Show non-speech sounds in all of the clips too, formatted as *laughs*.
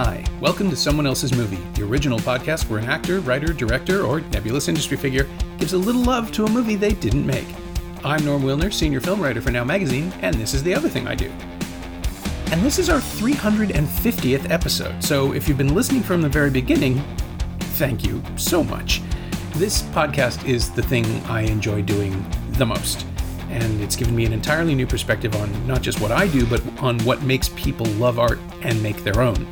Hi. Welcome to Someone Else's Movie, the original podcast where an actor, writer, director, or nebulous industry figure gives a little love to a movie they didn't make. I'm Norm Wilner, senior film writer for Now Magazine, and this is the other thing I do. And this is our 350th episode, so if you've been listening from the very beginning, thank you so much. This podcast is the thing I enjoy doing the most and it's given me an entirely new perspective on not just what I do, but on what makes people love art and make their own.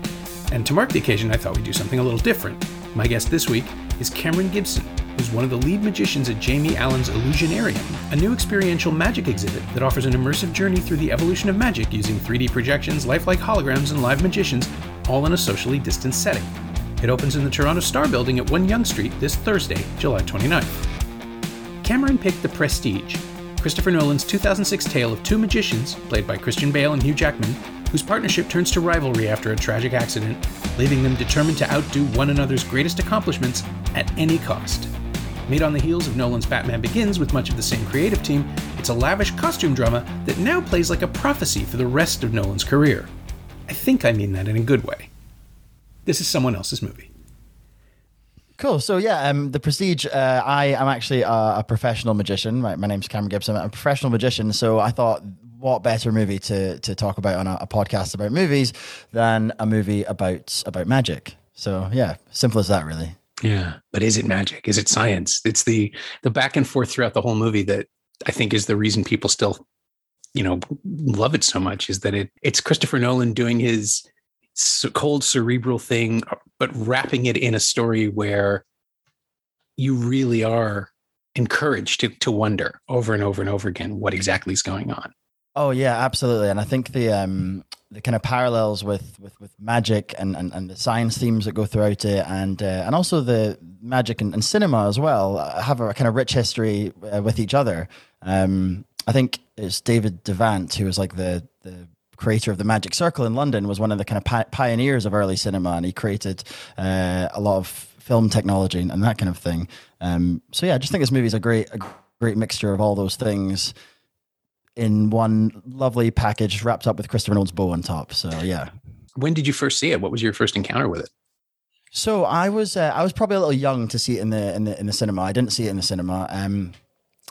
And to mark the occasion, I thought we'd do something a little different. My guest this week is Cameron Gibson, who's one of the lead magicians at Jamie Allan's Illusionarium, a new experiential magic exhibit that offers an immersive journey through the evolution of magic using 3D projections, lifelike holograms, and live magicians, all in a socially distanced setting. It opens in the Toronto Star Building at 1 Yonge Street this Thursday, July 29th. Cameron picked The Prestige, Christopher Nolan's 2006 tale of two magicians, played by Christian Bale and Hugh Jackman, whose partnership turns to rivalry after a tragic accident, leaving them determined to outdo one another's greatest accomplishments at any cost. Made on the heels of Nolan's Batman Begins with much of the same creative team, it's a lavish costume drama that now plays like a prophecy for the rest of Nolan's career. I think I mean that in a good way. This is someone else's movie. Cool. So yeah, um, the Prestige. Uh, I am actually a, a professional magician. My, my name's Cameron Gibson. I'm a professional magician. So I thought, what better movie to to talk about on a, a podcast about movies than a movie about about magic? So yeah, simple as that, really. Yeah, but is it magic? Is it science? It's the the back and forth throughout the whole movie that I think is the reason people still, you know, love it so much. Is that it? It's Christopher Nolan doing his cold cerebral thing, but wrapping it in a story where you really are encouraged to to wonder over and over and over again what exactly is going on. Oh yeah, absolutely. And I think the um the kind of parallels with with, with magic and, and, and the science themes that go throughout it, and uh, and also the magic and, and, cinema as well uh, have a kind of rich history uh, with each other. Um, I think it's David Devant who was like the the creator of the Magic Circle in London, was one of the kind of pi- pioneers of early cinema, and he created uh, a lot of film technology and, and that kind of thing. Um, so yeah, I just think this movie is a great, a great mixture of all those things in one lovely package, wrapped up with Christopher Nolan's bow on top. So yeah. When did you first see it? What was your first encounter with it? So I was uh, I was probably a little young to see it in the in the in the cinema. I didn't see it in the cinema. Um,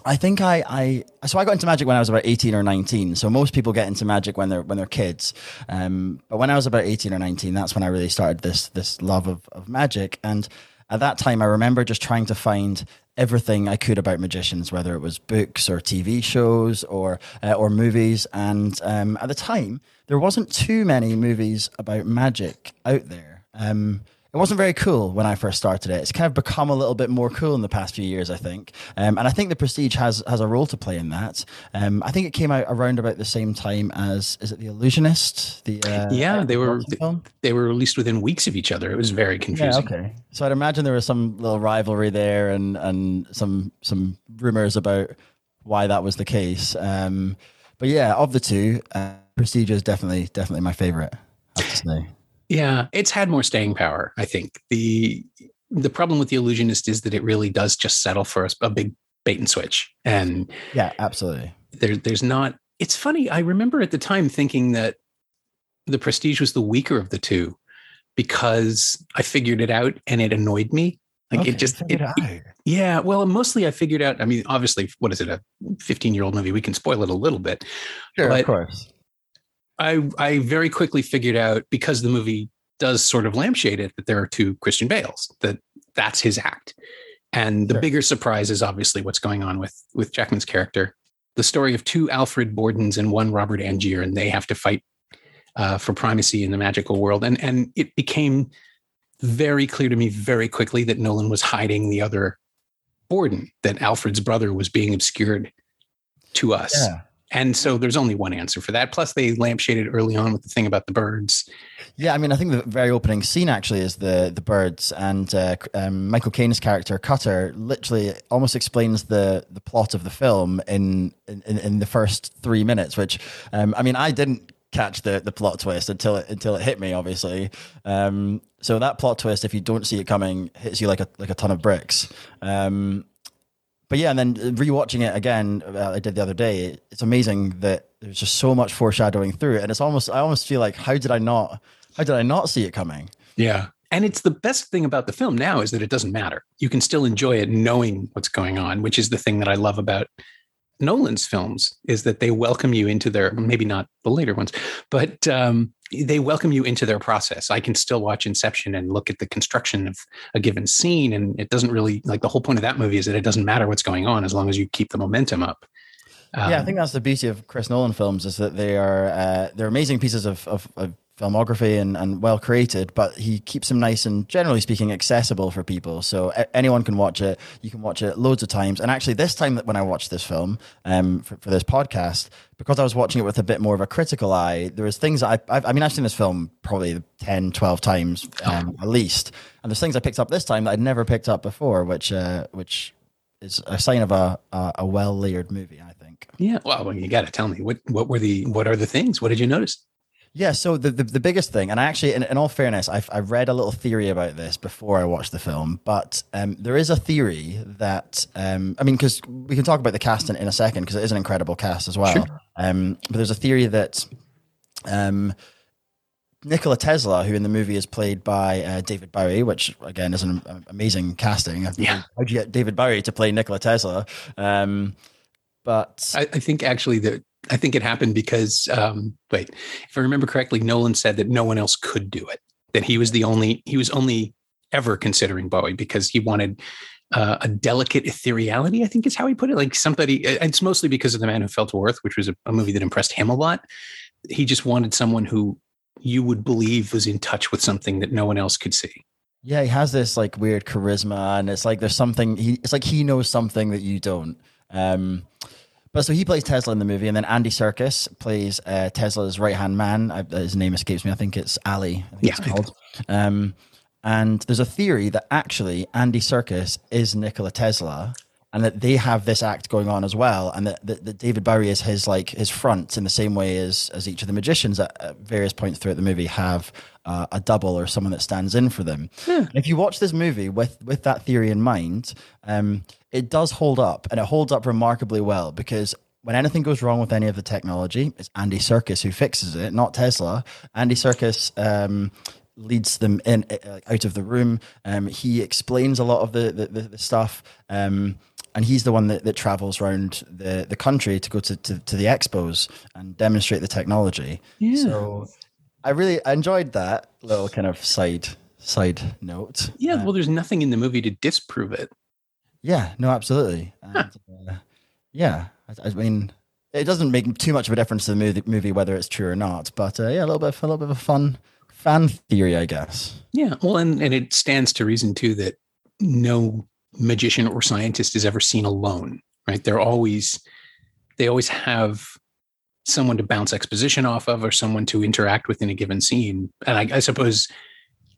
I think I, I so I got into magic when I was about eighteen or nineteen. So most people get into magic when they're when they're kids. Um, but when I was about eighteen or nineteen, that's when I really started this this love of, of magic. And at that time, I remember just trying to find everything I could about magicians, whether it was books or TV shows or uh, or movies. And um, at the time, there wasn't too many movies about magic out there. Um, it wasn't very cool when I first started it. It's kind of become a little bit more cool in the past few years, I think. Um, and I think the Prestige has has a role to play in that. Um, I think it came out around about the same time as is it the Illusionist? The uh, yeah, they were they, they, were released within weeks of each other. It was very confusing. Yeah, okay, so I'd imagine there was some little rivalry there and and some some rumors about why that was the case. Um, but yeah, of the two, uh, Prestige is definitely definitely my favorite. I have to say. Yeah, it's had more staying power. I think the the problem with the illusionist is that it really does just settle for a, a big bait and switch. And yeah, absolutely. There, there's not. It's funny. I remember at the time thinking that the Prestige was the weaker of the two because I figured it out and it annoyed me. Like okay, it just, it, it, yeah. Well, mostly I figured out. I mean, obviously, what is it? A 15 year old movie. We can spoil it a little bit. Sure, of course. I I very quickly figured out because the movie does sort of lampshade it that there are two Christian Bales that that's his act, and the sure. bigger surprise is obviously what's going on with with Jackman's character, the story of two Alfred Bordens and one Robert Angier, and they have to fight uh, for primacy in the magical world, and and it became very clear to me very quickly that Nolan was hiding the other Borden, that Alfred's brother was being obscured to us. Yeah. And so there's only one answer for that. Plus, they lampshaded early on with the thing about the birds. Yeah, I mean, I think the very opening scene actually is the the birds, and uh, um, Michael Caine's character Cutter literally almost explains the the plot of the film in in, in the first three minutes. Which, um, I mean, I didn't catch the the plot twist until it until it hit me, obviously. Um, so that plot twist, if you don't see it coming, hits you like a like a ton of bricks. Um, but yeah, and then rewatching it again, uh, I did the other day. It's amazing that there's just so much foreshadowing through it, and it's almost I almost feel like how did I not How did I not see it coming? Yeah. And it's the best thing about the film now is that it doesn't matter. You can still enjoy it knowing what's going on, which is the thing that I love about Nolan's films is that they welcome you into their maybe not the later ones, but um, they welcome you into their process. I can still watch Inception and look at the construction of a given scene, and it doesn't really like the whole point of that movie is that it doesn't matter what's going on as long as you keep the momentum up. Um, yeah, I think that's the beauty of Chris Nolan films is that they are uh, they're amazing pieces of, of, of filmography and, and well created, but he keeps them nice and generally speaking accessible for people. So a- anyone can watch it. You can watch it loads of times. And actually, this time when I watched this film um, for, for, this podcast, because I was watching it with a bit more of a critical eye, there was things I, I, I mean, I've seen this film probably 10, 12 times um, at least. And there's things I picked up this time that I'd never picked up before, which, uh, which is a sign of a, a, a well layered movie, I think. Yeah. Well, you got to tell me what, what were the, what are the things? What did you notice? Yeah, so the, the, the biggest thing, and I actually, in, in all fairness, I've, I've read a little theory about this before I watched the film, but um, there is a theory that, um, I mean, because we can talk about the cast in, in a second, because it is an incredible cast as well. Sure. Um, but there's a theory that um, Nikola Tesla, who in the movie is played by uh, David Bowie, which again is an amazing casting. Yeah. How'd you get David Bowie to play Nikola Tesla? Um, but I, I think actually that I think it happened because, um, wait, if I remember correctly, Nolan said that no one else could do it. That he was the only, he was only ever considering Bowie because he wanted uh, a delicate ethereality. I think is how he put it. Like somebody, it's mostly because of The Man Who Fell to Earth, which was a, a movie that impressed him a lot. He just wanted someone who you would believe was in touch with something that no one else could see. Yeah, he has this like weird charisma, and it's like there's something. He it's like he knows something that you don't. Um, but so he plays Tesla in the movie, and then Andy Serkis plays uh, Tesla's right hand man. I, his name escapes me. I think it's Alley. I think yeah, it's called. Um, and there's a theory that actually Andy Serkis is Nikola Tesla, and that they have this act going on as well, and that, that, that, David Bowie is his like his front in the same way as as each of the magicians at, at various points throughout the movie have uh, a double or someone that stands in for them. Yeah. If you watch this movie with with that theory in mind, um, it does hold up and it holds up remarkably well because when anything goes wrong with any of the technology, it's Andy Serkis who fixes it, not Tesla. Andy Serkis um, leads them in uh, out of the room. Um, he explains a lot of the the, the, the stuff, um, and he's the one that, that travels around the, the country to go to, to, to the expos and demonstrate the technology. Yeah. So I really enjoyed that little kind of side side note. Yeah, well, there's nothing in the movie to disprove it. Yeah, no, absolutely. And, uh, yeah, I, I, mean, it doesn't make too much of a difference to the movie, movie whether it's true or not. But uh, yeah, a little bit, of, a little bit of a fun fan theory, I guess. Yeah, well, and and it stands to reason too that no magician or scientist is ever seen alone. Right? They're always they always have someone to bounce exposition off of or someone to interact with in a given scene. And I, I suppose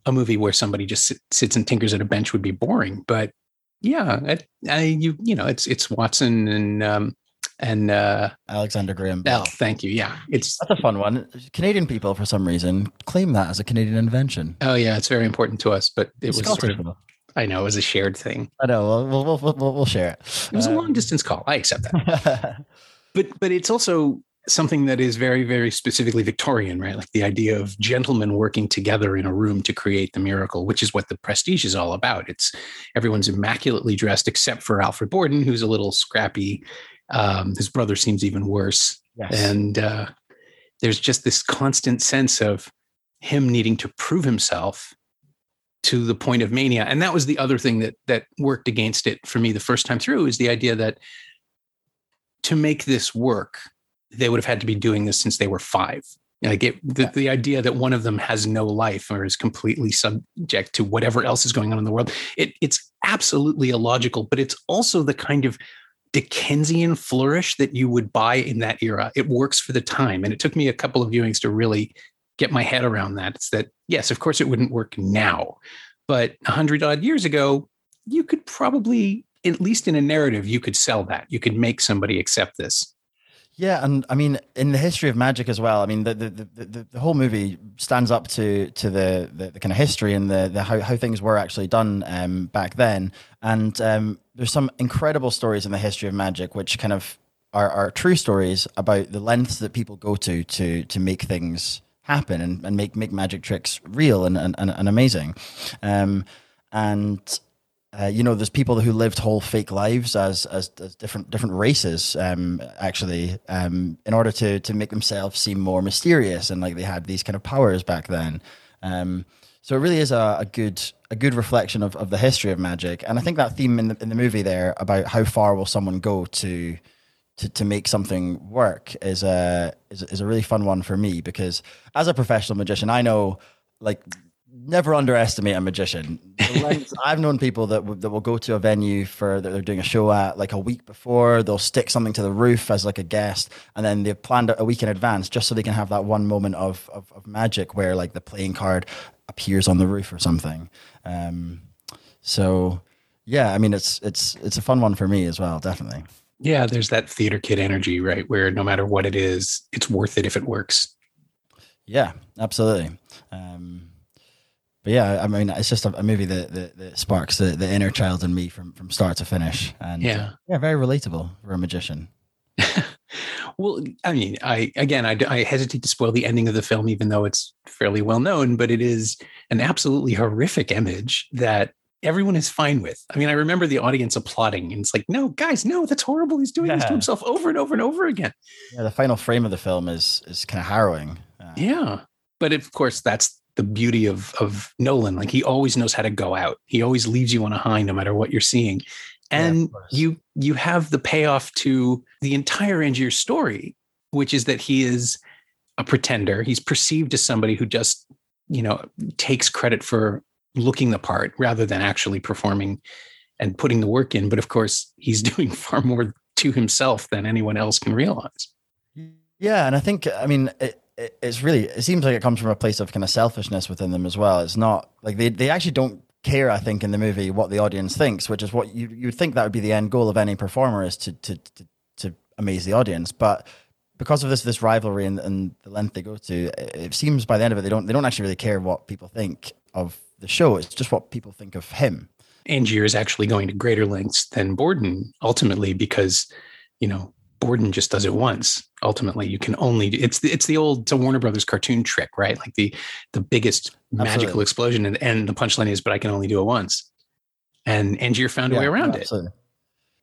a movie where somebody just sits and tinkers at a bench would be boring, but yeah, I, I, you you know it's it's Watson and um, and uh, Alexander Graham Bell. thank you. Yeah, it's that's a fun one. Canadian people, for some reason, claim that as a Canadian invention. Oh yeah, it's very important to us, but it it's was sort of. I know it was a shared thing. I know. We'll we'll we'll, we'll share it. It was a long distance call. I accept that. *laughs* but but it's also something that is very, very specifically Victorian, right? Like the idea of gentlemen working together in a room to create the miracle, which is what the prestige is all about. It's everyone's immaculately dressed except for Alfred Borden, who's a little scrappy. Um, his brother seems even worse. Yes. And uh, there's just this constant sense of him needing to prove himself to the point of mania. And that was the other thing that that worked against it for me the first time through is the idea that to make this work, they would have had to be doing this since they were five. Like it, the, yeah. the idea that one of them has no life or is completely subject to whatever else is going on in the world, it, it's absolutely illogical, but it's also the kind of Dickensian flourish that you would buy in that era. It works for the time. And it took me a couple of viewings to really get my head around that. It's that, yes, of course it wouldn't work now, but a hundred odd years ago, you could probably, at least in a narrative, you could sell that. You could make somebody accept this. Yeah, and I mean, in the history of magic as well. I mean, the the, the, the whole movie stands up to to the, the, the kind of history and the, the how, how things were actually done um, back then. And um, there's some incredible stories in the history of magic, which kind of are, are true stories about the lengths that people go to to to make things happen and, and make make magic tricks real and and, and amazing. Um, and uh, you know, there's people who lived whole fake lives as as, as different different races, um, actually, um, in order to to make themselves seem more mysterious and like they had these kind of powers back then. Um, so it really is a, a, good a good reflection of, of the history of magic, and I think that theme in the in the movie there about how far will someone go to to, to make something work is a is, is a really fun one for me because as a professional magician, I know like never underestimate a magician. *laughs* I've known people that w- that will go to a venue for that they're doing a show at like a week before. They'll stick something to the roof as like a guest, and then they've planned it a week in advance just so they can have that one moment of of, of magic where like the playing card appears on the roof or something. Um, so yeah, I mean it's it's it's a fun one for me as well, definitely. Yeah, there's that theater kid energy, right? Where no matter what it is, it's worth it if it works. Yeah, absolutely. Um, but yeah, I mean, it's just a, a movie that, that, that, sparks the, the inner child in me from, from start to finish. And yeah, uh, yeah, very relatable for a magician. *laughs* well, I mean, I again, I, I hesitate to spoil the ending of the film, even though it's fairly well known, but it is an absolutely horrific image that everyone is fine with. I mean, I remember the audience applauding, and it's like, no, guys, no, that's horrible. He's doing yeah. this to himself over and over and over again. Yeah, the final frame of the film is is kind of harrowing. Uh, yeah, but of course, that's the beauty of of Nolan. Like he always knows how to go out. He always leaves you on a high no matter what you're seeing. And yeah, you you have the payoff to the entire end of your story, which is that he is a pretender. He's perceived as somebody who just, you know, takes credit for looking the part rather than actually performing and putting the work in. But of course, he's *laughs* doing far more to himself than anyone else can realize. Yeah, and I think I mean it, it's really it seems like it comes from a place of kind of selfishness within them as well. It's not like they they actually don't care. I think in the movie what the audience thinks, which is what you you think that would be the end goal of any performer is to to to, to amaze the audience, but because of this this rivalry and, and the length they go to, it seems by the end of it they don't they don't actually really care what people think of the show. It's just what people think of him. Angier is actually going to greater lengths than Borden ultimately because you know Borden just does it once. Ultimately, you can only it's the, it's the old it's a Warner Brothers cartoon trick, right? Like the the biggest absolutely. magical explosion, and, and the punchline is, "But I can only do it once." And Angier found yeah, a way around absolutely. it.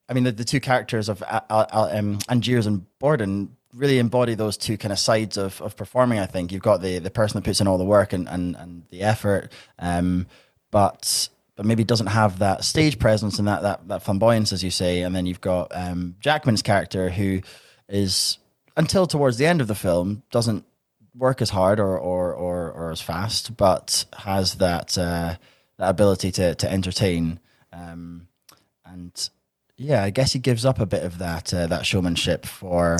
I mean, the, the two characters of uh, uh, um, Angiers and Borden really embody those two kind of sides of, of performing. I think you've got the the person that puts in all the work and and, and the effort, um, but but maybe doesn't have that stage presence and that that that flamboyance, as you say. And then you've got um, Jackman's character, who is until towards the end of the film doesn't work as hard or or or, or as fast, but has that uh, that ability to to entertain. Um, and yeah, I guess he gives up a bit of that uh, that showmanship for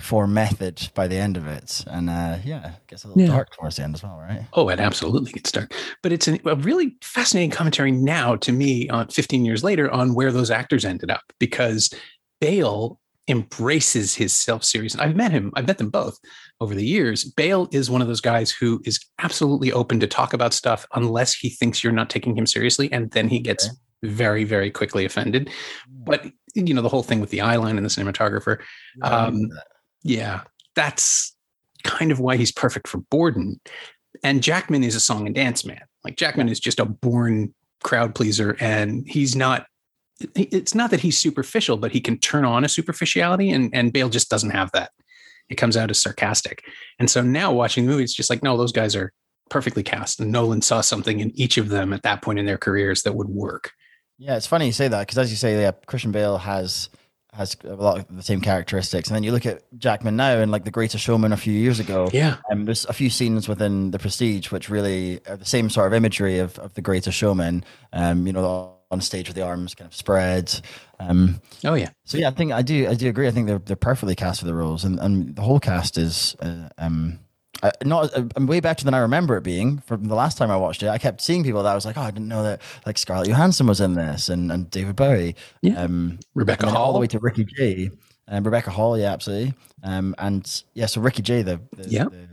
for method by the end of it. And uh, yeah, it gets a little yeah. dark towards the end as well, right? Oh, it absolutely gets dark. But it's an, a really fascinating commentary now to me, on uh, 15 years later, on where those actors ended up because Bale embraces his self series. And I've met him, I've met them both over the years. Bale is one of those guys who is absolutely open to talk about stuff unless he thinks you're not taking him seriously. And then he gets okay. very, very quickly offended. Hmm. But you know the whole thing with the eyeline and the cinematographer um, yeah, that's kind of why he's perfect for Borden. And Jackman is a song and dance man. Like Jackman is just a born crowd pleaser, and he's not. It's not that he's superficial, but he can turn on a superficiality, and and Bale just doesn't have that. It comes out as sarcastic. And so now watching the movie, it's just like, no, those guys are perfectly cast. And Nolan saw something in each of them at that point in their careers that would work. Yeah, it's funny you say that because, as you say, yeah, Christian Bale has has a lot of the same characteristics. And then you look at Jackman now and like The Greatest Showman a few years ago. Yeah. And there's a few scenes within The Prestige which really are the same sort of imagery of, of The Greatest Showman. Um, you know, on stage with the arms kind of spread. Um, oh yeah. So yeah, I think I do I do agree. I think they're they're perfectly cast for the roles, and, and the whole cast is uh, um, uh, not uh, way better than I remember it being from the last time I watched it. I kept seeing people that I was like, oh, I didn't know that like Scarlett Johansson was in this and, and David Bowie, yeah. um, Rebecca Hall, all the way to Ricky Jay, and Rebecca Hall, yeah, absolutely. Um, and yeah, so Ricky Jay, the, the yeah. The,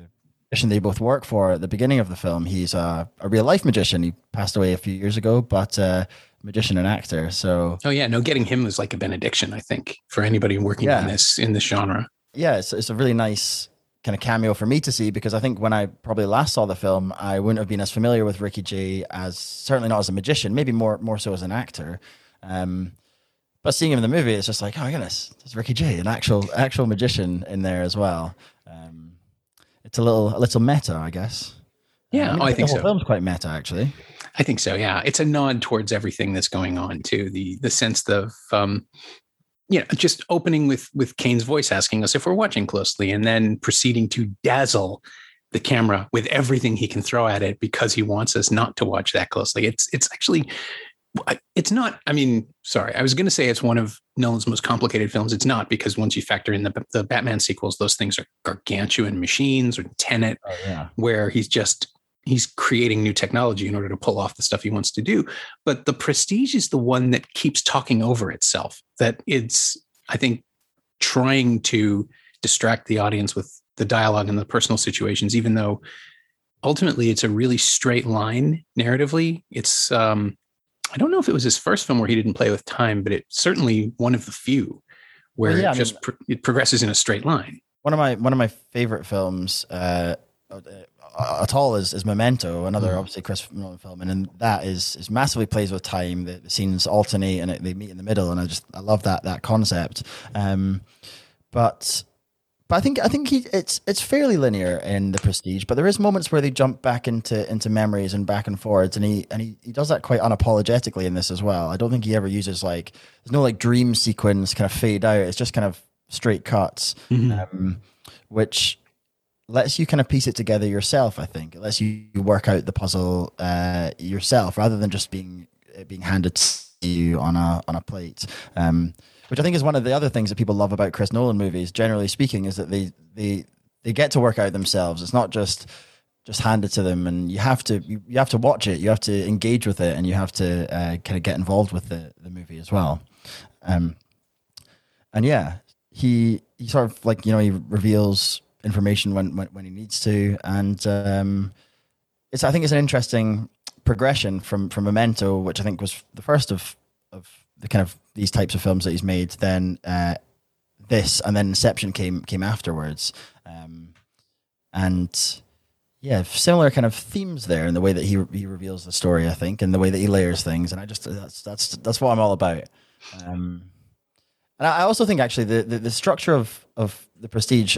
magician they both work for at the beginning of the film. He's a, a real life magician. He passed away a few years ago, but uh, magician and actor. So oh yeah, no, getting him was like a benediction. I think for anybody working yeah. in this in this genre. Yeah, it's it's a really nice kind of cameo for me to see because I think when I probably last saw the film, I wouldn't have been as familiar with Ricky Jay as certainly not as a magician, maybe more more so as an actor. Um, but seeing him in the movie, it's just like, oh my goodness, there's Ricky Jay, an actual actual magician in there as well. Um, it's a little a little meta, I guess. Yeah, I, mean, I the think whole so. film's quite meta, actually. I think so. Yeah, it's a nod towards everything that's going on too. The the sense of um, you know, just opening with with Caine's voice asking us if we're watching closely, and then proceeding to dazzle the camera with everything he can throw at it because he wants us not to watch that closely. It's it's actually it's not. I mean, sorry, I was going to say it's one of Nolan's most complicated films. It's not because once you factor in the the Batman sequels, those things are gargantuan machines or Tenet, Oh, yeah. where he's just he's creating new technology in order to pull off the stuff he wants to do. But the prestige is the one that keeps talking over itself that it's i think trying to distract the audience with the dialogue and the personal situations even though ultimately it's a really straight line narratively. It's um i don't know if it was his first film where he didn't play with time but it's certainly one of the few where Well, yeah, it I just mean- pro- it progresses in a straight line. One of my one of my favorite films uh, uh, at all is, is Memento, another Mhm. obviously Chris Nolan film, and that is is massively plays with time. The, the scenes alternate and it, they meet in the middle, and I just I love that that concept. Um, but but I think I think he it's it's fairly linear in the Prestige, but there is moments where they jump back into into memories and back and forwards, and he and he, he does that quite unapologetically in this as well. I don't think he ever uses like there's no like dream sequence kind of fade out. It's just kind of straight cuts um, which lets you kind of piece it together yourself. I think it lets you work out the puzzle uh, yourself rather than just being being handed to you on a on a plate. Um, which I think is one of the other things that people love about Chris Nolan movies. Generally speaking, is that they they they get to work out themselves. It's not just just handed to them, and you have to you, you have to watch it. You have to engage with it, and you have to uh, kind of get involved with the the movie as well. Um, and yeah, he he sort of like you know he reveals information when when, when he needs to, and um, it's I think it's an interesting progression from from Memento, which I think was the first of of the kind of these types of films that he's made. Then uh, this, and then Inception came came afterwards, um, and yeah, similar kind of themes there in the way that he he reveals the story, I think, and the way that he layers things, and I just that's that's that's what I'm all about. Um, and I also think actually the, the, the structure of, of the Prestige,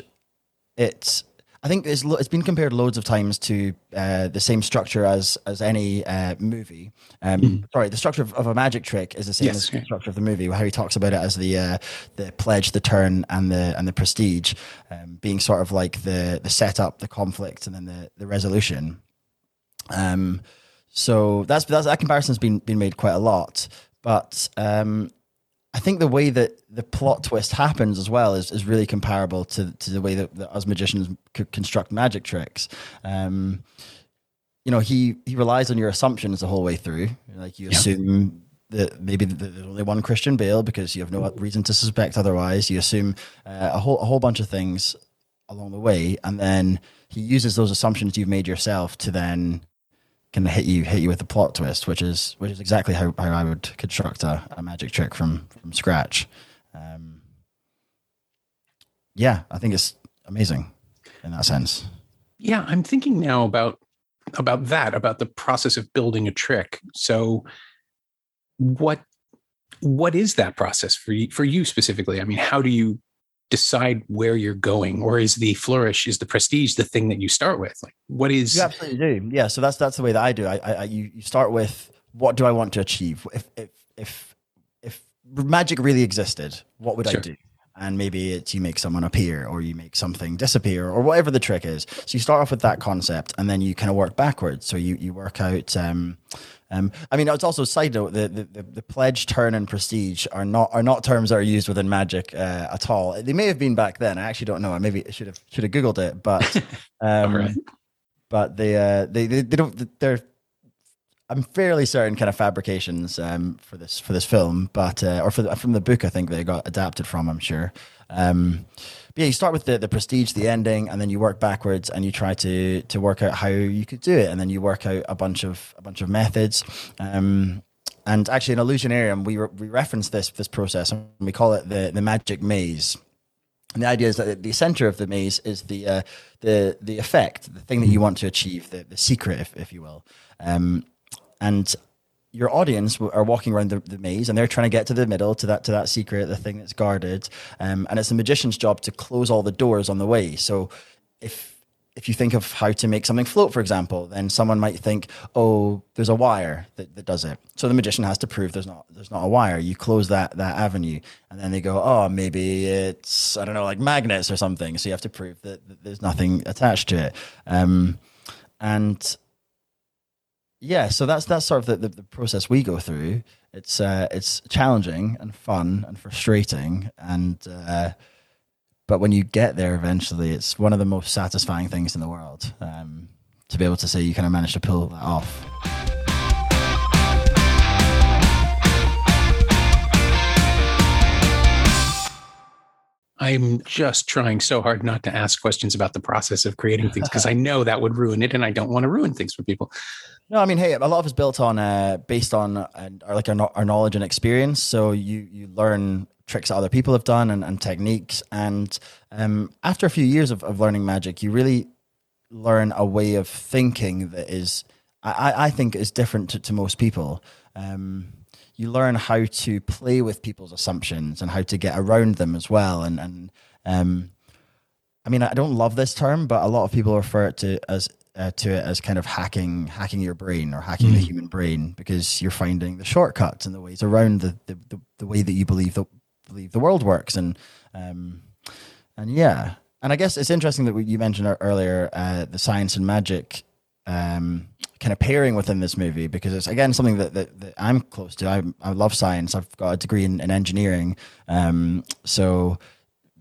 it's I think it's, it's been compared loads of times to uh, the same structure as as any uh, movie. Um, Sorry, the structure of, of a magic trick is the same Yes, as the structure of the movie. How he talks about it as the uh, the pledge, the turn, and the and the prestige, um, being sort of like the the setup, the conflict, and then the the resolution. Um, so that's, that's that comparison's been been made quite a lot, but um, I think the way that the plot twist happens as well is, is really comparable to to the way that, that us magicians c- construct magic tricks. Um, you know, he he relies on your assumptions the whole way through. Like you Yeah. assume that maybe there's only one Christian Bale because you have no reason to suspect otherwise. You assume uh, a whole a whole bunch of things along the way, and then he uses those assumptions you've made yourself to then of hit you hit you with a plot twist, which is which is exactly how, how I would construct a, a magic trick from from scratch. Um, yeah, I think it's amazing in that sense. yeah i'm thinking now about about that about the process of building a trick so what what is that process for you for you specifically i mean how do you decide where you're going or is the flourish is the prestige the thing that you start with like what is You absolutely do. Yeah, so that's that's the way that I do. I, I, you, you start with what do I want to achieve? If if if if magic really existed, what would Sure. I do? And maybe it's you make someone appear or you make something disappear or whatever the trick is. So you start off with that concept and then you kind of work backwards. So you you work out. Um, um, I mean, it's also a side note. The, the the pledge, turn, and prestige are not are not terms that are used within magic uh, at all. They may have been back then. I actually don't know. I maybe should have should have googled it, but *laughs* um, right. but they uh they, they they don't they're I'm fairly certain kind of fabrications um for this for this film but uh, or for the, from the book I think they got adapted from I'm sure um but yeah you start with the the prestige the ending and then you work backwards and you try to to work out how you could do it. And then you work out a bunch of a bunch of methods. Um and actually in Illusionarium we re- we reference this this process and we call it the the magic maze. And the idea is that the center of the maze is the uh, the the effect, the thing that you want to achieve, the, the secret, if, if you will. Um, and your audience are walking around the, the, maze and they're trying to get to the middle to that to that secret, the thing that's guarded. Um, and it's the magician's job to close all the doors on the way. So if if you think of how to make something float, for example, then someone might think, oh, there's a wire that, that does it. So the magician has to prove there's not there's not a wire. You close that that avenue, and then they go, oh, maybe it's I don't know, like magnets or something. So you have to prove that, that there's nothing attached to it. Um, and yeah, so that's that's sort of the, the, the process we go through. It's uh, it's challenging and fun and frustrating and. Uh, but when you get there eventually, it's one of the most satisfying things in the world um, to be able to say you kind of managed to pull that off. I'm just trying so hard not to ask questions about the process of creating things because I *laughs* know that would ruin it, and I don't want to ruin things for people. No, I mean, hey, a lot of it's built on, uh, based on, uh, like our, our knowledge and experience. So you you learn tricks that other people have done and, and techniques. And um, after a few years of, of learning magic, you really learn a way of thinking that is, I, I think, is different to, to most people. Um, you learn how to play with people's assumptions and how to get around them as well. And, and um, I mean, I don't love this term, but a lot of people refer it to as uh, to it as kind of hacking hacking your brain or hacking mm. the human brain because you're finding the shortcuts and the ways around the, the, the, the way that you believe the, believe the world works. And um, and yeah, and I guess it's interesting that you mentioned earlier uh, the science and magic um, kind of pairing within this movie because it's again something that, that, that I'm close to. I, I love science. I've got a degree in, in engineering, um, so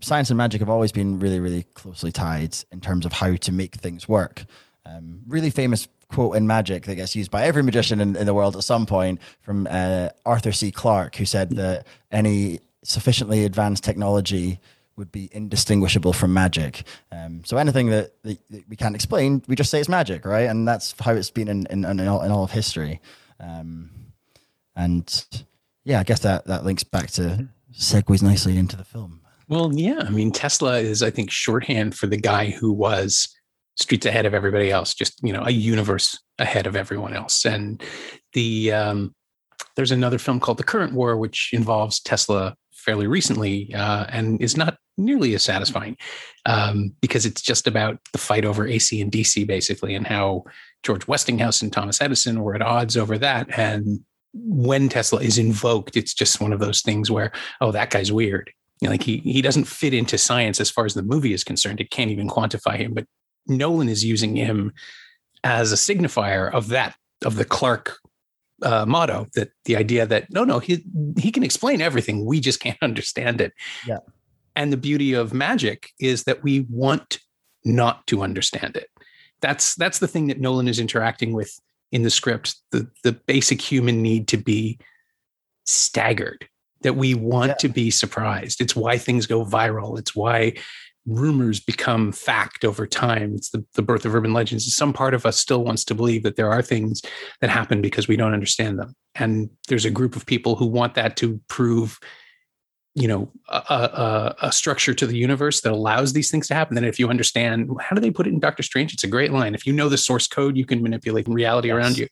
science and magic have always been really, really closely tied in terms of how to make things work. Um, really famous quote in magic that gets used by every magician in, in the world at some point from uh, Arthur C. Clarke, who said that any sufficiently advanced technology would be indistinguishable from magic. Um, so anything that, that, we can't explain, we just say it's magic, right? And that's how it's been in, in, in, all, in all, of history. Um, and yeah, I guess that, that links back to segues nicely into the film. Well, yeah. I mean, Tesla is, I think, shorthand for the guy who was streets ahead of everybody else, just, you know, a universe ahead of everyone else. And the, um, there's another film called The Current War, which involves Tesla fairly recently uh, and is not nearly as satisfying um, because it's just about the fight over AC and DC basically and how George Westinghouse and Thomas Edison were at odds over that. And when Tesla is invoked, it's just one of those things where, oh, that guy's weird. You know, like he he doesn't fit into science as far as the movie is concerned. It can't even quantify him. But Nolan is using him as a signifier of that of the Clarke uh, motto that the idea that no, no, he he can explain everything. We just can't *laughs* understand it. Yeah. And the beauty of magic is that we want not to understand it. That's that's the thing that Nolan is interacting with in the script. The the basic human need to be staggered. That we want yeah. to be surprised. It's why things go viral. It's why rumors become fact over time. It's the, the birth of urban legends. Some part of us still wants to believe that there are things that happen because we don't understand them. And there's a group of people who want that to prove, you know, a, a, a structure to the universe that allows these things to happen. Then if you understand, how do they put it in Doctor Strange? It's a great line. If you know the source code, you can manipulate reality yes. around you.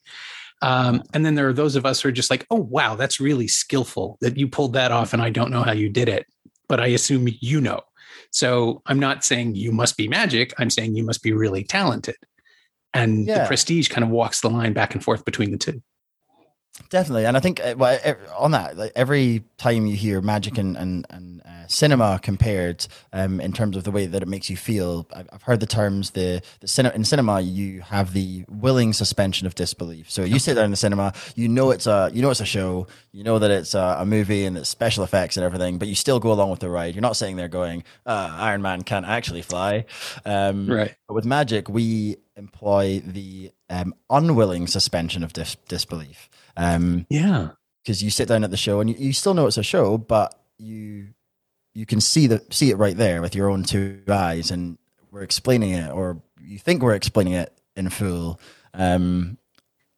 Um, and then there are those of us who are just like, oh, wow, that's really skillful that you pulled that off. And I don't know how you did it, but I assume you know. So I'm not saying you must be magic. I'm saying you must be really talented. And yeah. the prestige kind of walks the line back and forth between the two. Definitely, and I think uh, well, on that, like every time you hear magic and and, and uh, cinema compared um, in terms of the way that it makes you feel, I've heard the terms the the cinema in cinema you have the willing suspension of disbelief. So you sit there in the cinema, you know it's a you know it's a show, you know that it's a, a movie and it's special effects and everything, but you still go along with the ride. You're not sitting there going, uh, "Iron Man can't actually fly." Um, right. But with magic, we employ the um, unwilling suspension of dis- disbelief. Um, yeah, because you sit down at the show and you, you still know it's a show, but you you can see the see it right there with your own two eyes, and we're explaining it, or you think we're explaining it in full, um,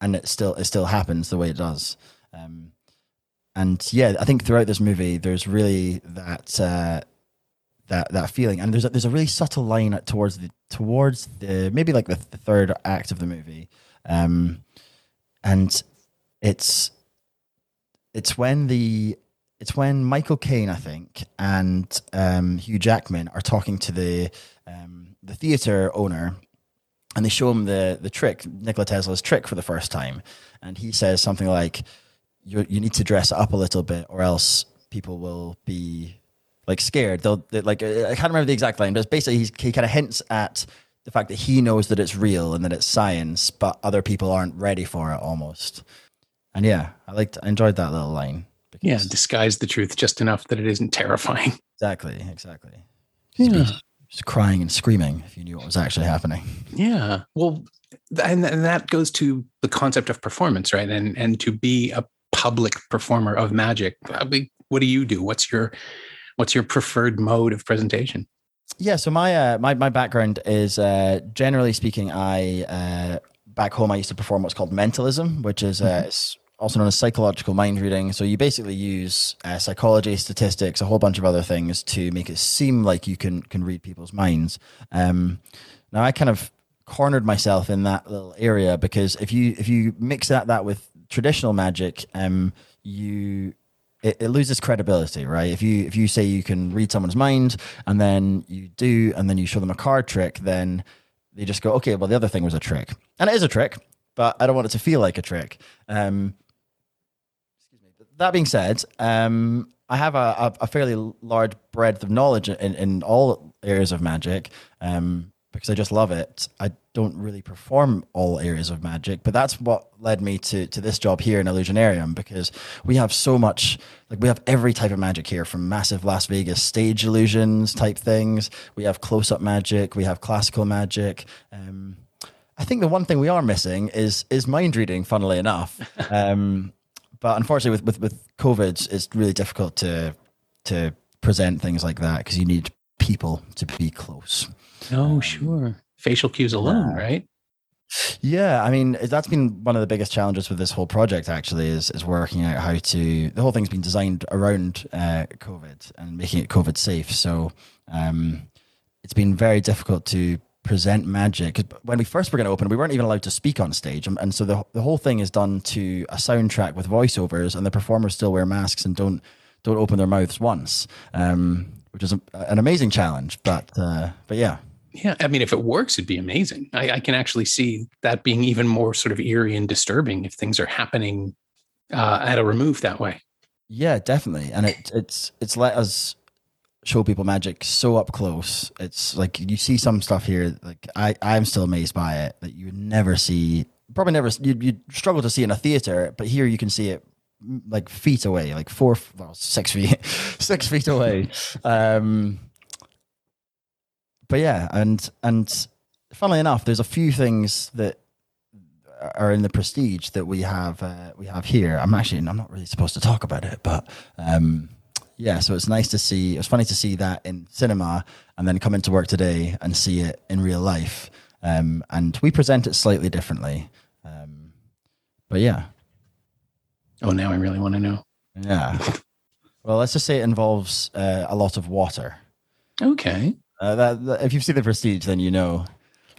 and it still it still happens the way it does. Um, and yeah, I think throughout this movie, there's really that uh, that that feeling. And there's a, there's a really subtle line towards the towards the maybe like the, third act of the movie, um, and it's it's when the it's when Michael Caine, I think, and um, Hugh Jackman are talking to the um, the theater owner, and they show him the the trick, Nikola Tesla's trick, for the first time, and he says something like, "You you need to dress up a little bit, or else people will be like scared." They'll they, like I can't remember the exact line, but basically he's, he kind of hints at the fact that he knows that it's real and that it's science, but other people aren't ready for it almost. And yeah, I liked, I enjoyed that little line. Yeah, disguise the truth just enough that it isn't terrifying. *laughs* Exactly, exactly. Yeah. Just crying and screaming if you knew what was actually happening. Yeah. Well, and, and that goes to the concept of performance, right? And and to be a public performer of magic, uh, what do you do? What's your what's your preferred mode of presentation? Yeah, so my uh, my my background is uh, generally speaking, I uh, back home I used to perform what's called mentalism, which is uh, mm-hmm also known as psychological mind reading. So you basically use uh, psychology, statistics, a whole bunch of other things to make it seem like you can can read people's minds. Um, now I kind of cornered myself in that little area because if you if you mix that that with traditional magic, um, you it, it, loses credibility, right? If you if you say you can read someone's mind and then you do, and then you show them a card trick, then they just go, okay, well the other thing was a trick, and it is a trick, but I don't want it to feel like a trick. Um, that being said, um, I have a, a, fairly large breadth of knowledge in, in all areas of magic um, because I just love it. I don't really perform all areas of magic, but that's what led me to to this job here in Illusionarium because we have so much, like we have every type of magic here, from massive Las Vegas stage illusions type things. We have close up magic. We have classical magic. Um, I think the one thing we are missing is is mind reading. Funnily enough. *laughs* Um, but unfortunately, with, with, with COVID, it's really difficult to to present things like that because you need people to be close. Oh, um, sure. Facial cues alone, right? Yeah, I mean that's been one of the biggest challenges with this whole project. Actually, is is working out how to. The whole thing's been designed around uh, COVID and making it COVID safe. So um, it's been very difficult to present magic. When we first were going to open, we weren't even allowed to speak on stage, and, and so the the whole thing is done to a soundtrack with voiceovers, and the performers still wear masks and don't don't open their mouths once, um, which is a, an amazing challenge. But uh, but yeah. Yeah, I mean, if it works, it'd be amazing. I, I, can actually see that being even more sort of eerie and disturbing if things are happening uh, at a remove that way. Yeah, definitely, and it, it's it's let us show people magic so up close. It's like you see some stuff here. Like I, I'm still amazed by it that you would never see. Probably never. You you struggle to see in a theater, but here you can see it like feet away, like four, well, six feet, *laughs* six feet away. *laughs* Um, but yeah, and and funnily enough, there's a few things that are in the prestige that we have uh, we have here. I'm actually I'm not really supposed to talk about it, but um, yeah, so it's nice to see. It was funny to see that in cinema, and then come into work today and see it in real life. Um, and we present it slightly differently. Um, but yeah. Oh, now I really want to know. Yeah. well, let's just say it involves uh, a lot of water. Okay. Uh, that, that, if you've seen the Prestige, then you know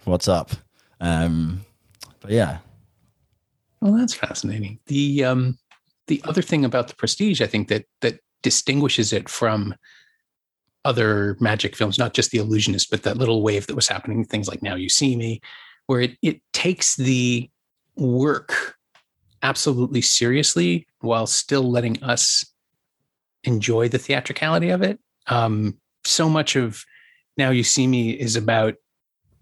what's up. Um, but yeah. Well, that's fascinating. The um, the other thing about the Prestige, I think that that distinguishes it from other magic films, not just The Illusionist, but that little wave that was happening, things like Now You See Me, where it, it takes the work absolutely seriously while still letting us enjoy the theatricality of it. Um, so much of Now You See Me is about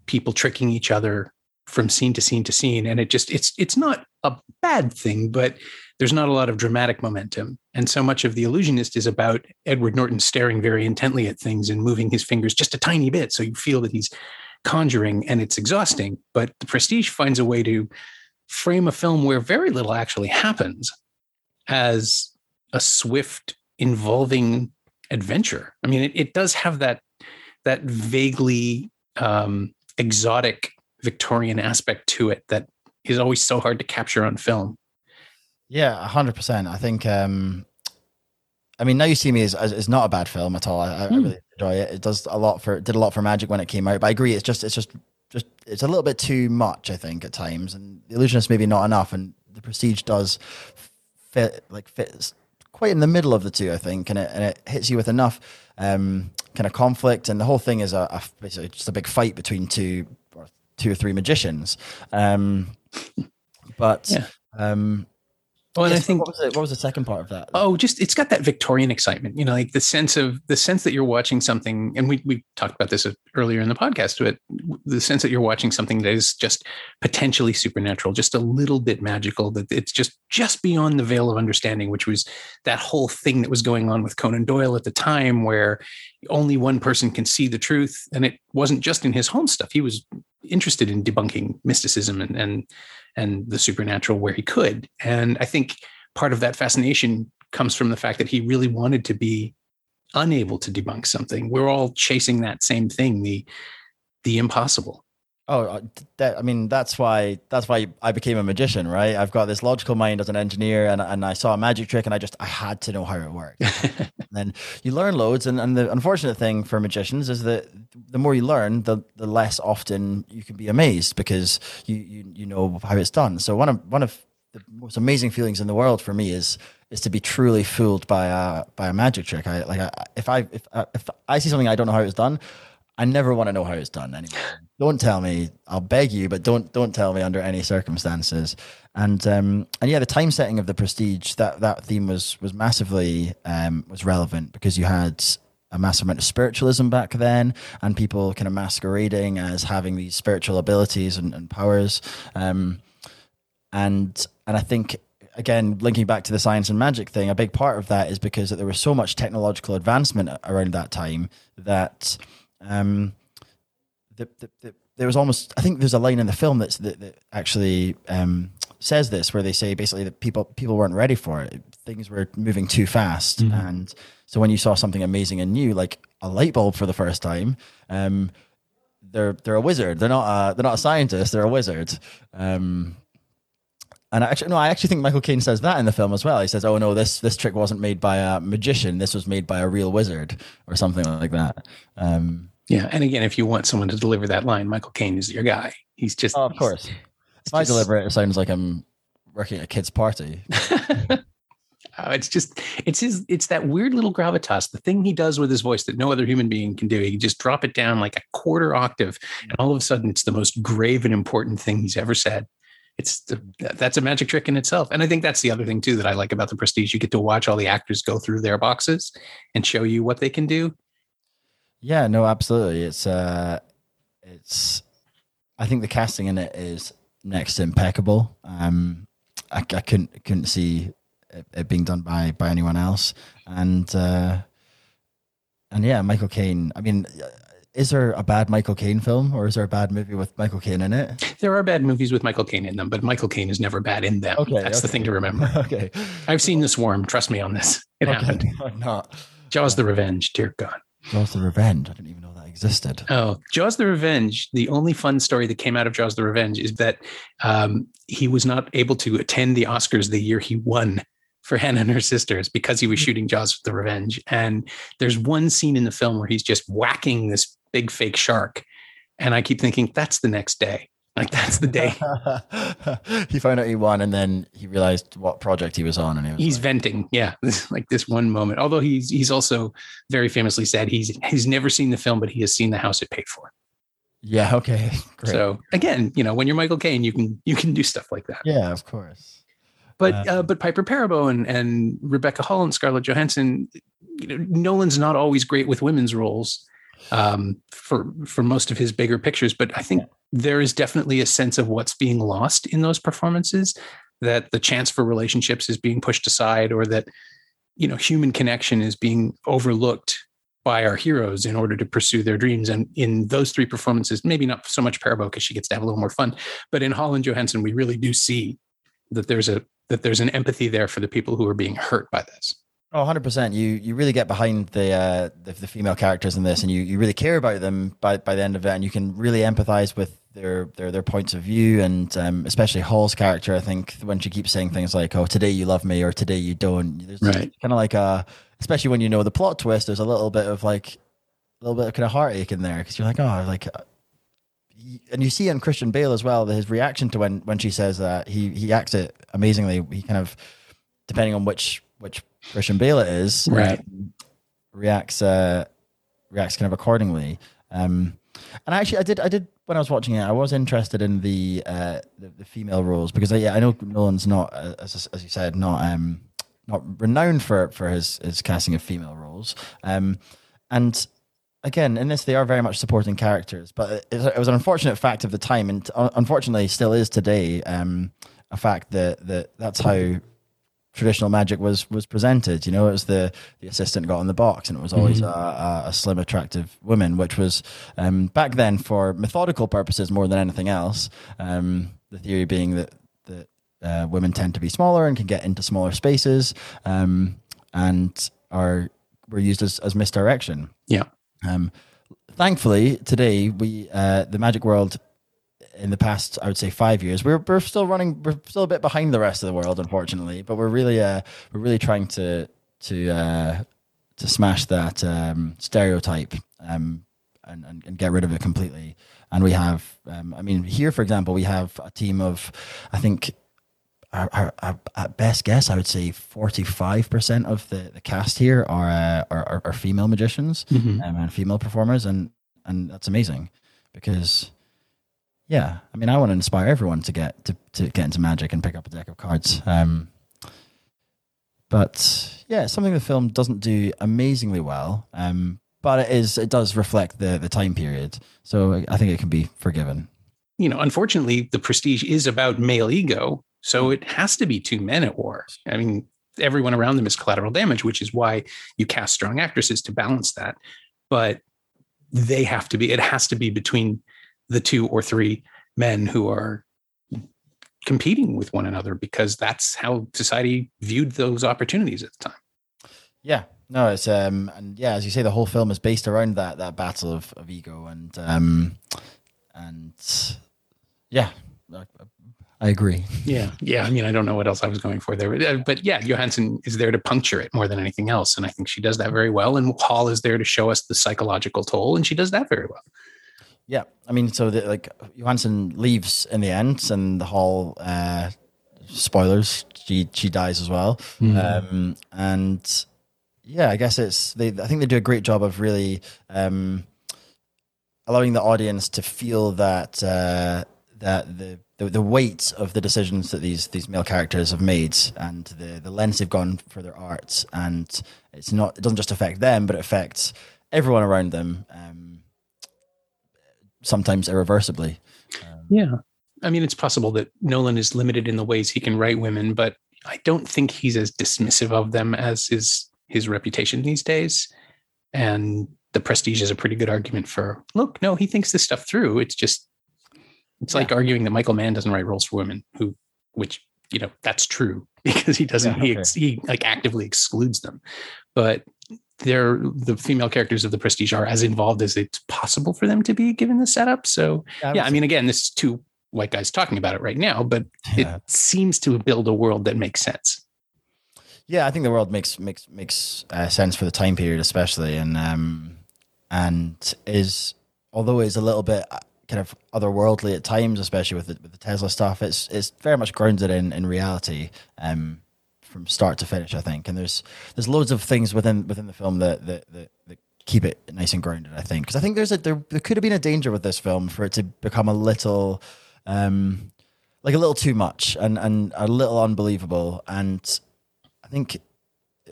people tricking each other from scene to scene to scene and it just it's it's not a bad thing but there's not a lot of dramatic momentum. And so much of The Illusionist is about Edward Norton staring very intently at things and moving his fingers just a tiny bit. So you feel that he's conjuring and it's exhausting. But The Prestige finds a way to frame a film where very little actually happens as a swift, involving adventure. I mean, it, it does have that that vaguely um, exotic Victorian aspect to it that is always so hard to capture on film. Yeah, hundred percent. I think um, I mean, now you see me is is not a bad film at all. I, I Hmm. really enjoy it. It does a lot for did a lot for Magic when it came out. But I agree, it's just it's just just it's a little bit too much. I think at times, and the Illusionist maybe not enough. And the Prestige does fit like fits quite in the middle of the two. I think, and it and it hits you with enough um, kind of conflict, and the whole thing is a, a basically just a big fight between two or two or three magicians. Um, but Yeah. um, Well, and I think what was, it, what was the second part of that? Oh, just it's got that Victorian excitement, you know, like the sense of the sense that you're watching something, and we we talked about this uh, earlier in the podcast, but the sense that you're watching something that is just potentially supernatural, just a little bit magical, that it's just just beyond the veil of understanding, which was that whole thing that was going on with Conan Doyle at the time, where only one person can see the truth, and it wasn't just in his home stuff. He was interested in debunking mysticism and and and the supernatural where he could, and I think part of that fascination comes from the fact that he really wanted to be unable to debunk something. We're all chasing that same thing, the the impossible. Oh, uh, that, I mean, that's why that's why I became a magician, right? I've got this logical mind as an engineer, and, and I saw a magic trick, and I just I had to know how it worked. *laughs* and then you learn loads, and, and the unfortunate thing for magicians is that the more you learn, the the less often you can be amazed because you you, you know how it's done. So one of one of the most amazing feelings in the world for me is is to be truly fooled by a by a magic trick. I like I, if I if I, if I see something I don't know how it's done, I never want to know how it's done anymore. Don't tell me. I'll beg you, but don't don't tell me under any circumstances. And um and yeah, the time setting of the Prestige that that theme was was massively um was relevant because you had a massive amount of spiritualism back then and people kind of masquerading as having these spiritual abilities and, and powers. Um and and I think again linking back to the science and magic thing, a big part of that is because that there was so much technological advancement around that time that um, the, the, the, there was almost I think there's a line in the film that's that, that actually um, says this where they say basically that people people weren't ready for it. Things were moving too fast, Mhm. and so when you saw something amazing and new, like a light bulb for the first time. Um, they're they're a wizard. They're not a they're not a scientist. They're a wizard. Um, and I actually, no, I actually think Michael Caine says that in the film as well. He says, "Oh no, this this trick wasn't made by a magician. This was made by a real wizard, or something like that." Um, Yeah, and again, if you want someone to deliver that line, Michael Caine is your guy. He's just oh, of course. If I just- deliver it, it sounds like I'm working at a kid's party. *laughs* Oh, it's just it's his it's that weird little gravitas the thing he does with his voice that no other human being can do he can just drop it down like a quarter octave and all of a sudden it's the most grave and important thing he's ever said it's the, that's a magic trick in itself and i think that's the other thing too that i like about the prestige you get to watch all the actors go through their boxes and show you what they can do Yeah, no, absolutely. It's uh, it's. I think the casting in it is next to impeccable. Um, I, I couldn't couldn't see it, it being done by by anyone else, and uh, and yeah, Michael Caine. I mean, is there a bad Michael Caine film, or is there a bad movie with Michael Caine in it? there are bad movies with michael caine in them but michael caine is never bad in them Okay, that's the thing to remember *laughs* okay, i've seen the swarm trust me on this it okay. happened *laughs* or not. jaws the revenge dear god Jaws the Revenge. I didn't even know that existed. Oh, Jaws the Revenge. The only fun story that came out of Jaws the Revenge is that um, he was not able to attend the Oscars the year he won for Hannah and her sisters because he was shooting Jaws the Revenge. And there's one scene in the film where he's just whacking this big fake shark. And I keep thinking, that's the next day. Like, that's the day. *laughs* he found out he won, and then he realized what project he was on, and he was he's like, venting. Yeah. *laughs* Like this one moment. Although he's he's also very famously said he's he's never seen the film but he has seen the house it paid for. "Yeah, okay, *laughs* great, so again you know when you're michael caine you can you can do stuff like that. Yeah, of course." But Uh, uh, but Piper Perabo and, and Rebecca Hall and Scarlett Johansson, you know, Nolan's not always great with women's roles um, for for most of his bigger pictures. But I think there is definitely a sense of what's being lost in those performances. That the chance for relationships is being pushed aside, or that you know human connection is being overlooked by our heroes in order to pursue their dreams. And in those three performances, maybe not so much Perabo because she gets to have a little more fun, but in Hall and Johansson, we really do see that there's a that there's an empathy there for the people who are being hurt by this. Oh, 100%. You you really get behind the, uh, the the female characters in this and you, you really care about them by, by the end of it and you can really empathize with their their, their points of view and um, especially Hall's character I think when she keeps saying things like oh today you love me or today you don't there's Right. kind of like a especially when you know the plot twist, there's a little bit of like a little bit of kind of heartache in there because you're like, oh, like, uh, and you see in Christian Bale as well his reaction to when when she says that he he acts it amazingly. He kind of depending on which which Christian Bale it is, Right. um, reacts uh, reacts kind of accordingly. Um, and actually, I did I did when I was watching it, I was interested in the uh, the, the female roles because uh, yeah, I know Nolan's not uh, as as you said not um not renowned for for his his casting of female roles. Um, and again, in this, they are very much supporting characters, but it, it was an unfortunate fact of the time, and unfortunately, still is today. Um, a fact that that that's how traditional magic was was presented. You know, it was the the assistant got on the box, and it was always a, a, a slim, attractive woman, which was um, back then for methodical purposes more than anything else. Um, the theory being that that uh, women tend to be smaller and can get into smaller spaces, um, and are were used as, as misdirection. Yeah. Um, thankfully, today we uh, the magic world in the past, I would say five years, we're we're still running, we're still a bit behind the rest of the world, unfortunately. But we're really uh, we're really trying to to uh, to smash that um, stereotype um, and, and and get rid of it completely. And we have, um, I mean, here for example, we have a team of, I think. Our, our, our, at best guess, I would say forty-five percent of the, the cast here are, uh, are, are female magicians Mhm. um, and female performers, and and that's amazing because yeah, I mean, I want to inspire everyone to get to, to get into magic and pick up a deck of cards. Um, but yeah, something the film doesn't do amazingly well. Um, but it is it does reflect the the time period, so I think it can be forgiven. you know, unfortunately, the prestige is about male ego. So it has to be two men at war. I mean, everyone around them is collateral damage, which is why you cast strong actresses to balance that. But they have to be, it has to be between the two or three men who are competing with one another because that's how society viewed those opportunities at the time. Yeah, no, it's um, and yeah, as you say, the whole film is based around that that battle of, of ego and um, and yeah, I, I agree. Yeah. Yeah. I mean, I don't know what else I was going for there, but, uh, but yeah, Johansson is there to puncture it more than anything else. And I think she does that very well. And Hall is there to show us the psychological toll, and she does that very well. Yeah, I mean, so the, like Johansson leaves in the end, and the whole Uh, spoilers, she she dies as well, um, and yeah, I guess it's they. I think they do a great job of really um, allowing the audience to feel that uh, that the, the the weight of the decisions that these these male characters have made and the the lens they've gone for their art, and it's not it doesn't just affect them, but it affects everyone around them. Um, sometimes irreversibly. Yeah. I mean, it's possible that Nolan is limited in the ways he can write women, but I don't think he's as dismissive of them as is his reputation these days. And the prestige is a pretty good argument for look, no, he thinks this stuff through. It's just it's like arguing that Michael Mann doesn't write roles for women who which you know that's true *laughs* because he doesn't Yeah, he, okay. ex, he like actively excludes them but they're the female characters of the prestige are as involved as it's possible for them to be given the setup so yeah, I mean, again, this is two white guys talking about it right now, but Yeah. it seems to build a world that makes sense. Yeah, I think the world makes makes makes uh, sense for the time period, especially, and um, and is although is a little bit uh, kind of otherworldly at times, especially with the, with the Tesla stuff. It's it's very much grounded in in reality, um, from start to finish. I think, and there's there's loads of things within within the film that that that, that keep it nice and grounded. I think because I think there's a there, there could have been a danger with this film for it to become a little. Um, like a little too much and, and a little unbelievable and I think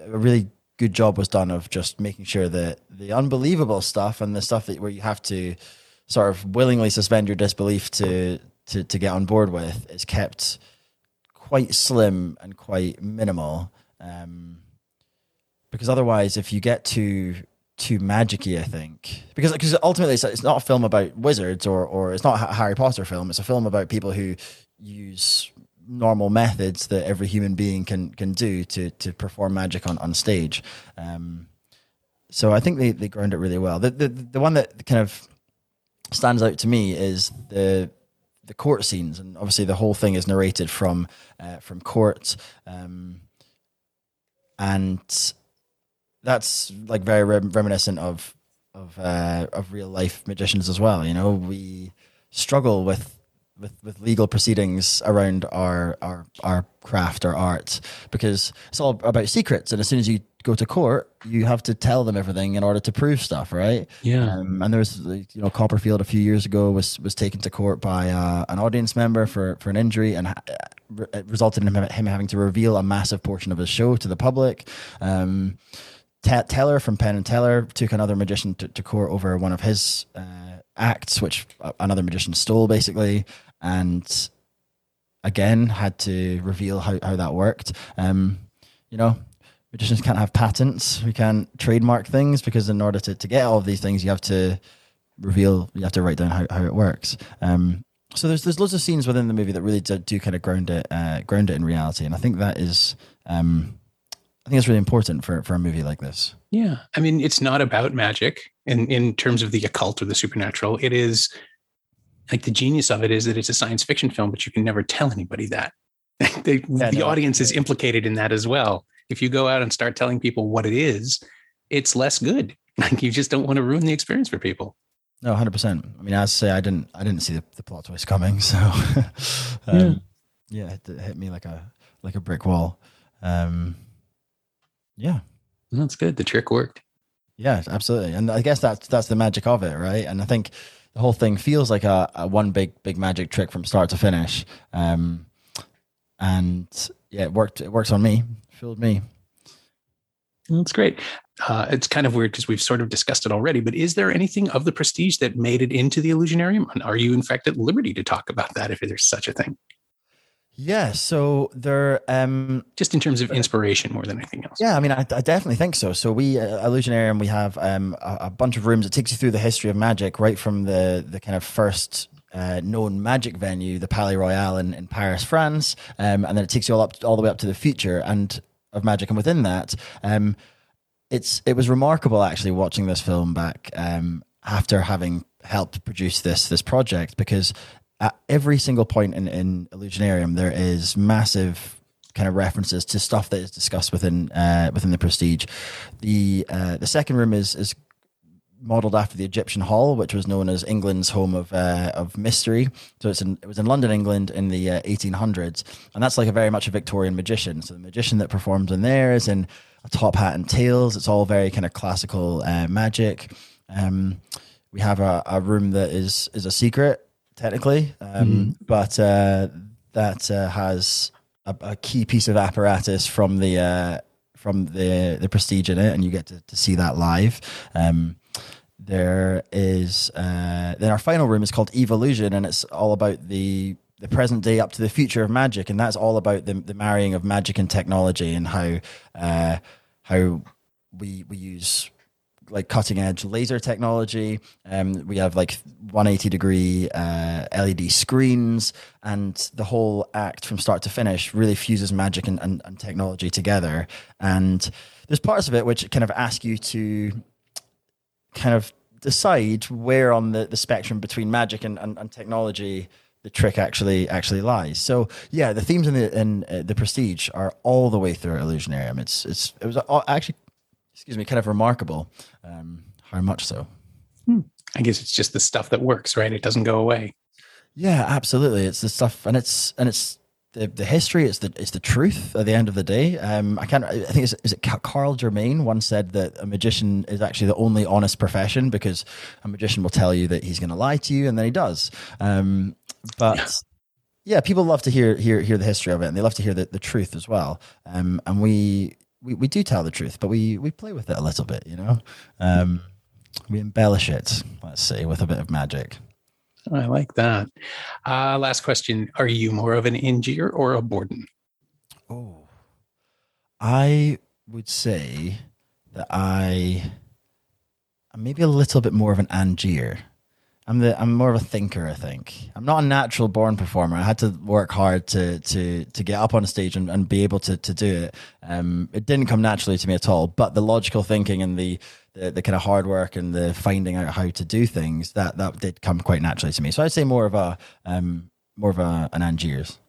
a really good job was done of just making sure that the unbelievable stuff and the stuff that where you have to sort of willingly suspend your disbelief to to, to get on board with is kept quite slim and quite minimal. Um, because otherwise, if you get too too magicy, I think because because ultimately it's, it's not a film about wizards or or it's not a Harry Potter film. It's a film about people who use normal methods that every human being can can do to to perform magic on on stage. Um, so I think they they ground it really well. The the the one that kind of stands out to me is the the court scenes, and obviously the whole thing is narrated from uh, from court, um, and that's like very rem- reminiscent of of uh, of real life magicians as well. You know, we struggle with with, with legal proceedings around our, our our craft or art because it's all about secrets. And as soon as you go to court you have to tell them everything in order to prove stuff right? Yeah. um, and there was you know copperfield a few years ago was was taken to court by uh, an audience member for for an injury and uh, it resulted in him, having to reveal a massive portion of his show to the public. Um, Te- Teller from Penn and Teller took another magician to, to court over one of his uh, acts, which uh, another magician stole, basically, and again had to reveal how, how that worked. Um, you know, magicians can't have patents, we can't trademark things because in order to, to get all of these things, you have to reveal, you have to write down how, how it works. Um, so there's there's loads of scenes within the movie that really do, do kind of ground it uh, ground it in reality, and I think that is. Um, I think it's really important for, for a movie like this. Yeah. I mean, it's not about magic in, in terms of the occult or the supernatural. It is like the genius of it is that it's a science fiction film, but you can never tell anybody that. *laughs* the Yeah, the no, audience is implicated in that as well. If you go out and start telling people what it is, it's less good. *laughs* Like you just don't want to ruin the experience for people. No, hundred percent. I mean, as I say, I didn't, I didn't see the, the plot twist coming, *laughs* so um, yeah, it, hit- it hit me like a like a brick wall. Um, yeah, That's good. The trick worked. yeah, absolutely, and I guess that's that's the magic of it, right? And I think the whole thing feels like a, a one big big magic trick from start to finish. Um, and yeah, it worked. It works on me. Fooled me. That's great. Uh, it's kind of weird because we've sort of discussed it already, but is there anything of the prestige that made it into the Illusionarium? And are you, in fact, at liberty to talk about that if there's such a thing? Yeah. So there. Um, Just in terms of inspiration more than anything else. Yeah, I mean, I, I definitely think so. So we, uh, Illusionarium, we have um, a, a bunch of rooms that takes you through the history of magic, right from the the kind of first uh, known magic venue, the Palais Royal in, in Paris, France, um, and then it takes you all up all the way up to the future and of magic, and within that, um, it's it was remarkable actually watching this film back um, after having helped produce this this project because at every single point in, in Illusionarium there is massive kind of references to stuff that is discussed within uh, within the Prestige. The uh, the second room is is modeled after the Egyptian Hall, which was known as England's home of uh, of mystery. So it's in, it was in London, England, in the uh, 1800s, and that's like a very much a Victorian magician. So the magician that performs in there is in a top hat and tails. It's all very kind of classical uh, magic. Um, we have a, a room that is is a secret technically, um, but uh, that uh, has a, a key piece of apparatus from the uh, from the the prestige in it, and you get to, to see that live. Um, there is uh, then our final room is called Evolution, and it's all about the the present day up to the future of magic, and that's all about the, the marrying of magic and technology and how uh, how we we use like cutting edge laser technology. Um, we have like 180 degree uh, LED screens, and the whole act from start to finish really fuses magic and, and, and technology together. And there's parts of it which kind of ask you to kind of decide where on the, the spectrum between magic and, and, and technology the trick actually actually lies. So yeah, the themes in the in uh, the Prestige are all the way through Illusionarium. It's it's it was actually excuse me, kind of remarkable. Um, how much so? I guess it's just the stuff that works, right? It doesn't go away. Yeah, absolutely. It's the stuff, and it's and it's the, the history. It's the it's the truth. At the end of the day, um, I can't. I think it's, is it Karl Germain once said that a magician is actually the only honest profession because a magician will tell you that he's going to lie to you, and then he does. Um, but yeah, people love to hear hear hear the history of it, and they love to hear the, the truth as well. Um, and we, we we do tell the truth, but we we play with it a little bit, you know. Um, we embellish it, let's say, with a bit of magic. I like that. Uh, last question: Are you more of an Angier or a Borden? Oh, I would say that I, I'm maybe a little bit more of an Angier. I'm the I'm more of a thinker. I think I'm not a natural born performer. I had to work hard to to to get up on a stage and, and be able to to do it. Um, it didn't come naturally to me at all. But the logical thinking and the the, the kind of hard work and the finding out how to do things that that did come quite naturally to me. So I'd say more of a um more of a an Angiers.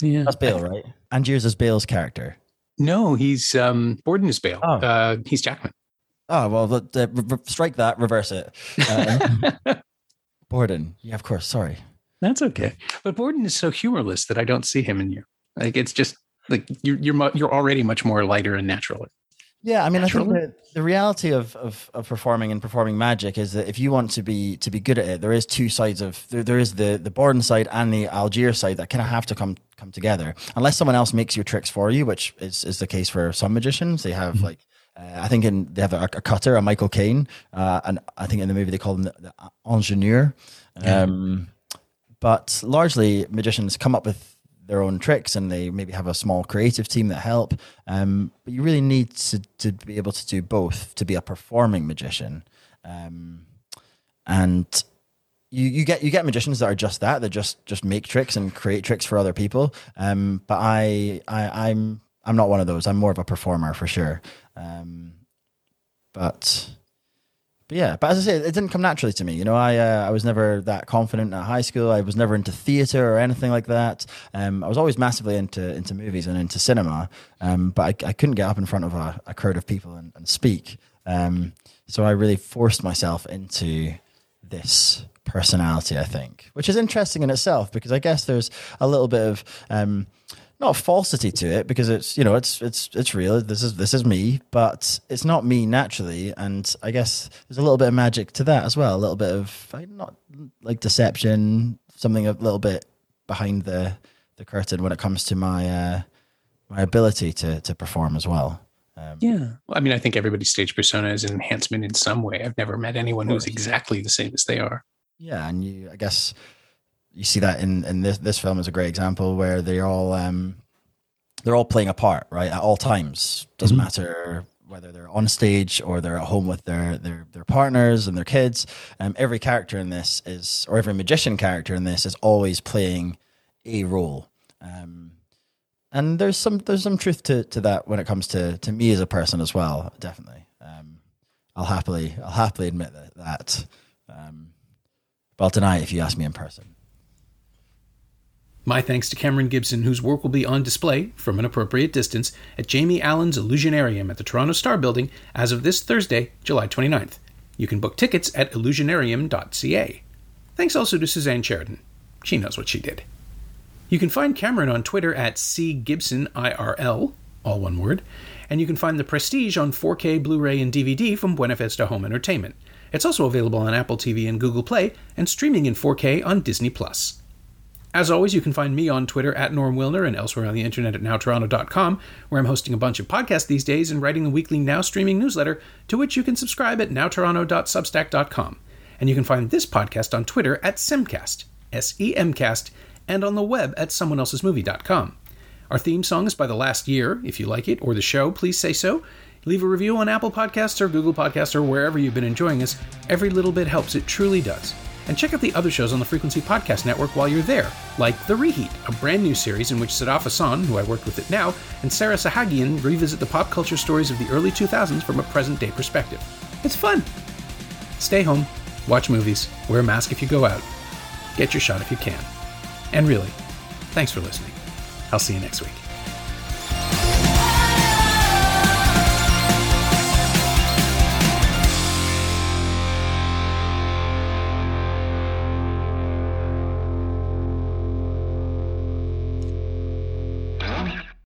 Yeah, That's Bale, right? Angiers is Bale's character. No, he's um, Borden is Bale. Oh. Uh, he's Jackman. Oh well, but, re- re- strike that, reverse it. Uh, *laughs* Borden, yeah, of course. Sorry. That's okay. But Borden is so humorless that I don't see him in you. Like it's just like you're you're mu- you're already much more lighter and natural. Yeah, I mean, I think the, the reality of, of of performing and performing magic is that if you want to be to be good at it, there is two sides of there, there is the the Borden side and the Angiers side that kind of have to come come together. Unless someone else makes your tricks for you, which is is the case for some magicians. They have mm-hmm. like. Uh, I think in they have a, a cutter, a Michael Caine, uh, and I think in the movie they call him the, the ingénieur. Um, but largely, magicians come up with their own tricks and they maybe have a small creative team that help. Um, but you really need to, to be able to do both to be a performing magician. Um, and you, you get you get magicians that are just that they just just make tricks and create tricks for other people. Um, but I, I I'm I'm not one of those. I'm more of a performer for sure. Um, but but yeah, but as I say, it didn't come naturally to me. You know, I uh, I was never that confident at high school. I was never into theater or anything like that. Um, I was always massively into into movies and into cinema, um, but I, I couldn't get up in front of a, a crowd of people and, and speak. Um, so I really forced myself into this personality, I think, which is interesting in itself because I guess there's a little bit of um, not falsity to it because it's you know it's it's it's real. This is this is me, but it's not me naturally, and I guess there's a little bit of magic to that as well. A little bit of like, not like deception, something a little bit behind the the curtain when it comes to my uh, my ability to to perform as well. Um, Yeah. Well, I mean, I think everybody's stage persona is an enhancement in some way. I've never met anyone who's exactly the same as they are. Yeah, and you, I guess, you see that in in this this film is a great example where they're all um, they're all playing a part, right, at all times. Doesn't Mhm. matter whether they're on stage or they're at home with their their their partners and their kids. Um, every character in this is, or every magician character in this is always playing a role. Um, and there's some there's some truth to, to that when it comes to, to me as a person as well. Definitely, um, I'll happily I'll happily admit that. that um, but I'll deny it if you ask me in person. My thanks to Cameron Gibson, whose work will be on display from an appropriate distance at Jamie Allan's Illusionarium at the Toronto Star Building as of this Thursday, July 29th. You can book tickets at illusionarium.ca. Thanks also to Suzanne Sheridan. She knows what she did. You can find Cameron on Twitter at cgibsonirl, all one word, and you can find The Prestige on 4K, Blu-ray, and DVD from Buena Vista Home Entertainment. It's also available on Apple TV and Google Play, and streaming in 4K on Disney+. Plus. As always, you can find me on Twitter at Norm Wilner and elsewhere on the internet at nowtoronto.com, where I'm hosting a bunch of podcasts these days and writing the weekly Now streaming newsletter, to which you can subscribe at nowtoronto.substack.com. And you can find this podcast on Twitter at Semcast, S E M cast, and on the web at someoneelsesmovie.com. Our theme song is by The Last Year. If you like it or the show, please say so. Leave a review on Apple Podcasts or Google Podcasts or wherever you've been enjoying us. Every little bit helps, it truly does. And check out the other shows on the Frequency Podcast Network while you're there, like The Reheat, a brand new series in which Sadaf Ahsan, who I worked with at Now, and Sarah Sahagian revisit the pop culture stories of the early 2000s from a present day perspective. It's fun. Stay home, watch movies, wear a mask if you go out, get your shot if you can. And really, thanks for listening. I'll see you next week.